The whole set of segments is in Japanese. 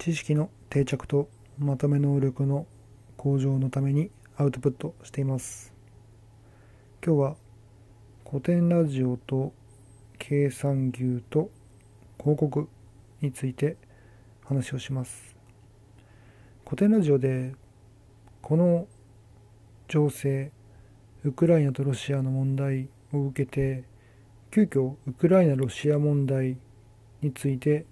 知識の定着とまとめ能力の向上のためにアウトプットしています。今日は古典ラジオと計算牛と広告について話をします。古典ラジオでこの情勢ウクライナとロシアの問題を受けて急遽ウクライナ・ロシア問題について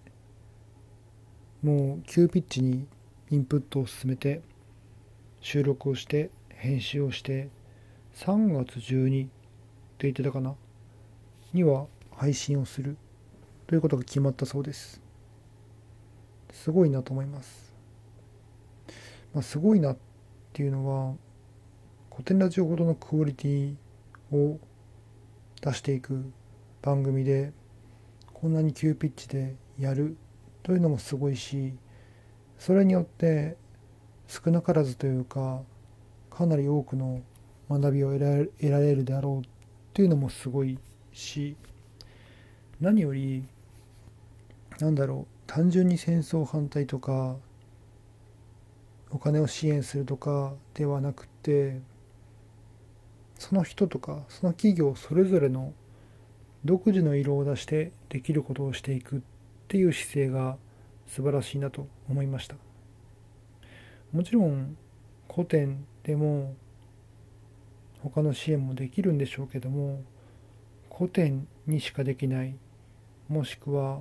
もう急ピッチにインプットを進めて収録をして編集をして3月12って言ってたかな？には配信をする。ということが決まったそうです。すごいなと思います、まあ、すごいなっていうのは古典ラジオほどのクオリティを出していく番組でこんなに急ピッチでやるというのもすごいしそれによって少なからずというかかなり多くの学びを得られるであろうっていうのもすごいし何よりなんだろう単純に戦争反対とかお金を支援するとかではなくてその人とかその企業それぞれの独自の色を出してできることをしていく。っていう姿勢が素晴らしいなと思いましたもちろん古典でも他の支援もできるんでしょうけども古典にしかできないもしくは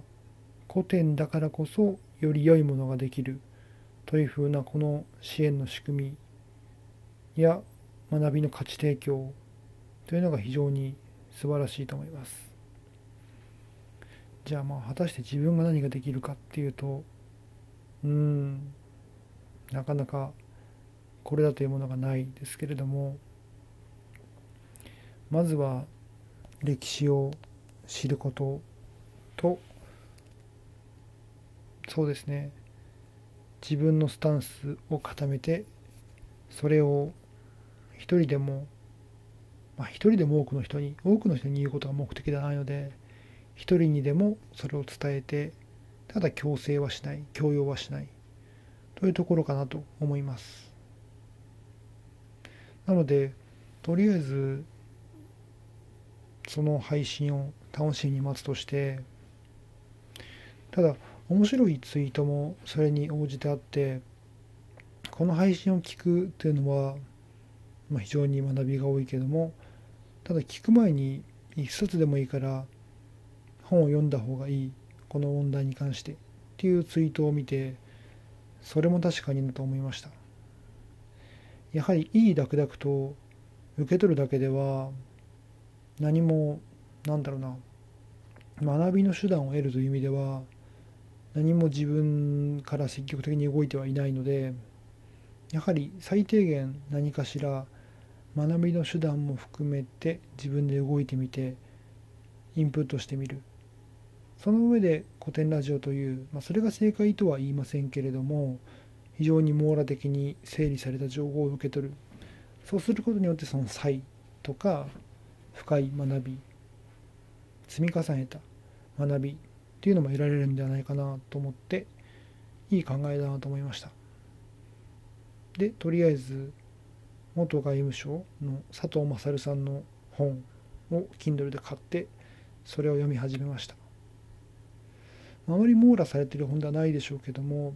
古典だからこそより良いものができるというふうなこの支援の仕組みや学びの価値提供というのが非常に素晴らしいと思います。じゃあまあ果たして自分が何ができるかっていうとうんなかなかこれだというものがないですけれどもまずは歴史を知ることとそうですね自分のスタンスを固めてそれを一人でもまあ一人でも多くの人に多くの人に言うことが目的ではないので一人にでもそれを伝えてただ強制はしない強要はしないというところかなと思います。なのでとりあえずその配信を楽しみに待つとしてただ面白いツイートもそれに応じてあってこの配信を聞くっていうのは、まあ、非常に学びが多いけどもただ聞く前に一冊でもいいから本を読んだ方がいいこの問題に関してっていうツイートを見てそれも確かになと思いました。やはりいいダクダクと受け取るだけでは何もなんだろうな学びの手段を得るという意味では何も自分から積極的に動いてはいないのでやはり最低限何かしら学びの手段も含めて自分で動いてみてインプットしてみる。その上で古典ラジオという、まあ、それが正解とは言いませんけれども非常に網羅的に整理された情報を受け取る。そうすることによってその差異とか深い学び積み重ねた学びっていうのも得られるんではないかなと思っていい考えだなと思いました。でとりあえず元外務省の佐藤勝さんの本を Kindle で買ってそれを読み始めました。あまり網羅されている本ではないでしょうけども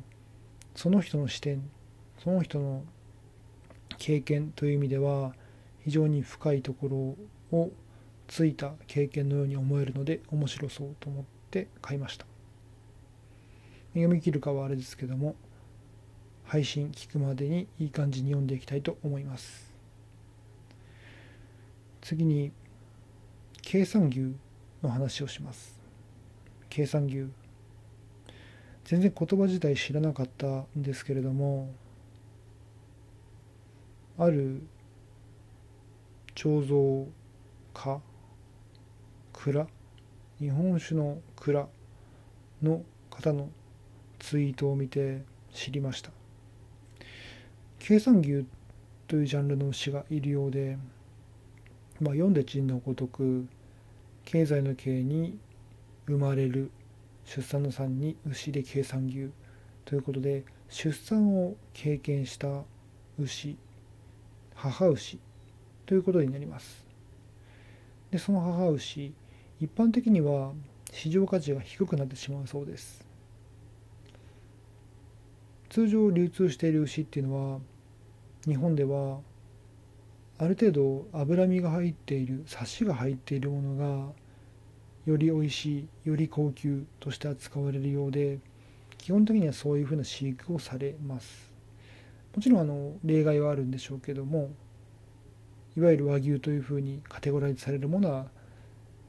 その人の視点その人の経験という意味では非常に深いところをついた経験のように思えるので面白そうと思って買いました。読み切るかはあれですけども配信聞くまでにいい感じに読んでいきたいと思います。次に計算牛の話をします。計算牛。全然言葉自体知らなかったんですけれどもある醸造家蔵日本酒の蔵の方のツイートを見て知りました。計算牛というジャンルの牛がいるようで、まあ、読んで字のごとく経済の経に生まれる出産の産に牛で計算牛ということで出産を経験した牛母牛ということになります。でその母牛一般的には市場価値が低くなってしまうそうです。通常流通している牛っていうのは日本ではある程度脂身が入っているサシが入っているものがより美味しいより高級として扱われるようで基本的にはそういうふうな飼育をされます。もちろんあの例外はあるんでしょうけどもいわゆる和牛というふうにカテゴライズされるものは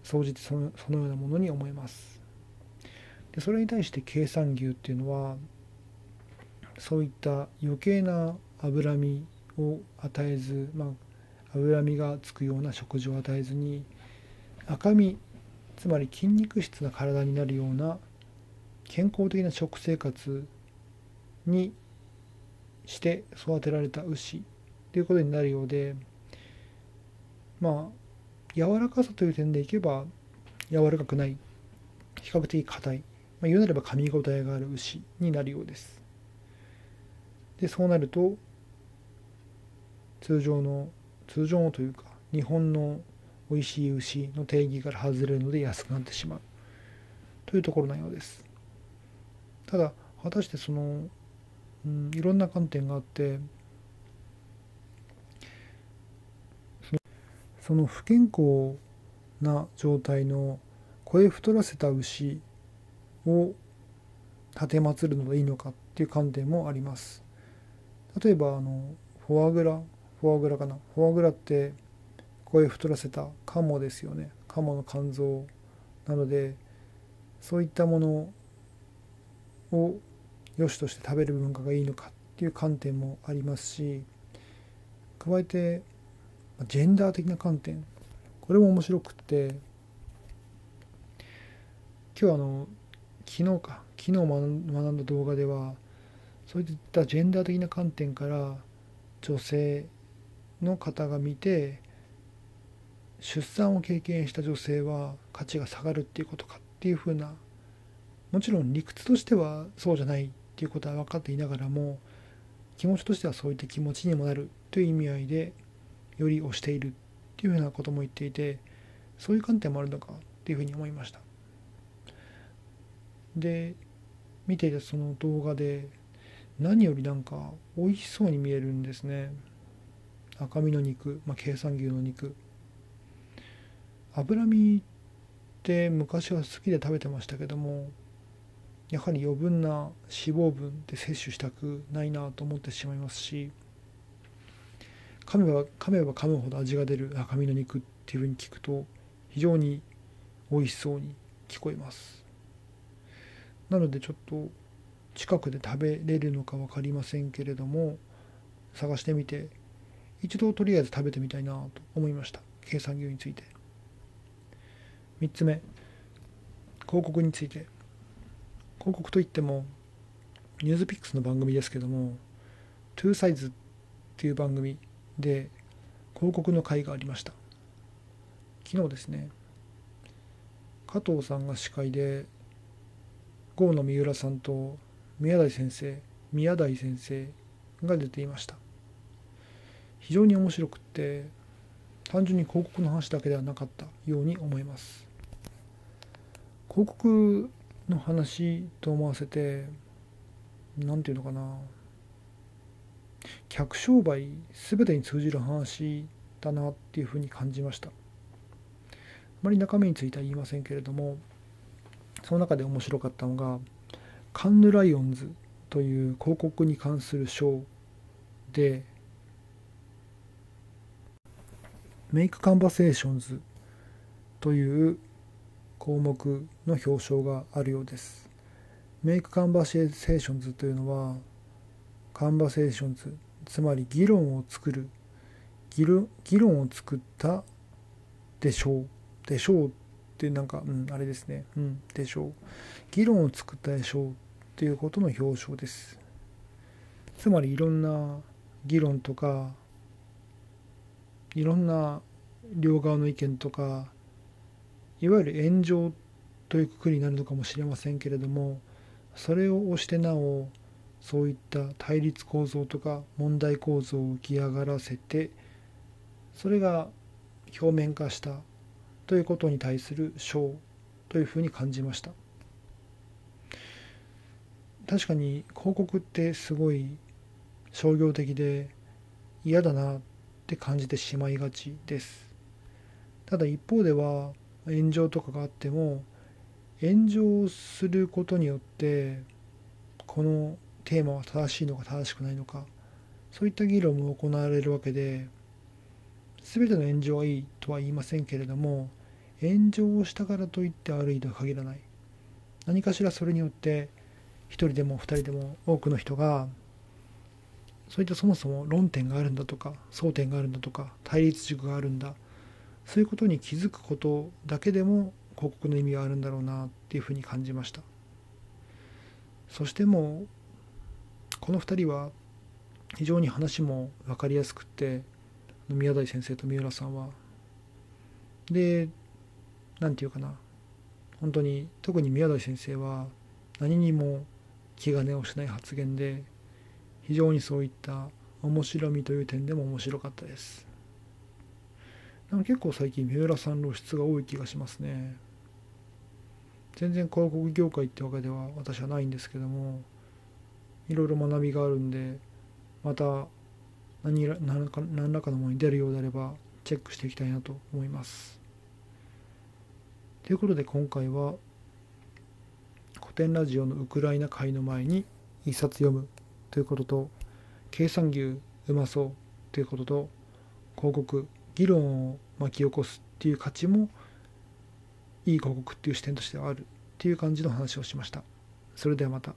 総じてそのそのようなものに思えます。でそれに対して計算牛っていうのはそういった余計な脂身を与えず、まあ、脂身がつくような食事を与えずに赤身つまり筋肉質な体になるような健康的な食生活にして育てられた牛ということになるようでまあ柔らかさという点でいけば柔らかくない。比較的硬い、まあ、言うなれば噛み応えがある牛になるようです。でそうなると通常の通常のというか日本の美味しい牛の定義から外れるので安くなってしまうというところのようです。ただ果たしてその、うん、いろんな観点があってその不健康な状態の声太らせた牛を奉るのがいいのかっていう観点もあります。例えばあのフォアグラフォアグラかな。フォアグラって声太らせたカモですよね。カモの肝臓なのでそういったものを良しとして食べる文化がいいのかっていう観点もありますし加えてジェンダー的な観点これも面白くって今日あの昨日か昨日学んだ動画ではそういったジェンダー的な観点から女性の方が見て出産を経験した女性は価値が下がるっていうことかっていうふうなもちろん理屈としてはそうじゃないっていうことは分かっていながらも気持ちとしてはそういった気持ちにもなるという意味合いでより推しているっていうふうなことも言っていてそういう観点もあるのかっていうふうに思いました。で見ていたその動画で何よりなんか美味しそうに見えるんですね。赤身の肉、まあ、計算牛の肉。脂身って昔は好きで食べてましたけどもやはり余分な脂肪分って摂取したくないなと思ってしまいますし噛めば噛めば噛むほど味が出る赤身の肉っていうふうに聞くと非常に美味しそうに聞こえます。なのでちょっと近くで食べれるのか分かりませんけれども探してみて一度とりあえず食べてみたいなと思いました。計算牛について。3つ目。広告について。広告といってもニュースピックスの番組ですけども「トゥーサイズっていう番組で広告の会がありました。昨日ですね加藤さんが司会で郷野三浦さんと宮台先生宮台先生が出ていました。非常に面白くって単純に広告の話だけではなかったように思います。広告の話と思わせて何て言うのかな。客商売全てに通じる話だなっていうふうに感じました。あまり中身については言いませんけれどもその中で面白かったのがカンヌ・ライオンズという広告に関する賞で Make Conversations という項目の表彰があるようです。 Make Conversations というのは Conversations つまり議論を作る議論議論を作ったでしょう。でしょうってなんか、うん、あれですね、うん、でしょう。議論を作ったでしょうっていうことの表彰です。つまりいろんな議論とかいろんな両側の意見とかいわゆる炎上というくくりになるのかもしれませんけれどもそれを押してなおそういった対立構造とか問題構造を浮き上がらせてそれが表面化したということに対する章というふうに感じました。確かに広告ってすごい商業的で嫌だなって感じてしまいがちです。ただ一方では炎上とかがあっても炎上することによってこのテーマは正しいのか正しくないのかそういった議論も行われるわけで全ての炎上はいいとは言いませんけれども炎上をしたからといって悪いとは限らない。何かしらそれによって1人でも2人でも多くの人がそういったそもそも論点があるんだとか争点があるんだとか対立軸があるんだそういうことに気づくことだけでも広告の意味があるんだろうなっていうふうに感じました。そしてもうこの2人は非常に話も分かりやすくって宮台先生と三浦さんは。で何て言うかな。本当に特に宮台先生は何にも気兼ねをしない発言で非常にそういった面白みという点でも面白かったです。結構最近三浦さん露出が多い気がしますね。全然広告業界ってわけでは私はないんですけどもいろいろ学びがあるんでまた何何か何らかのものに出るようであればチェックしていきたいなと思います。ということで今回は古典ラジオのウクライナ会の前に一冊読むということと計算牛うまそうということと広告議論を巻き起こすっていう価値もいい広告っていう視点としてはあるっていう感じの話をしました。それではまた。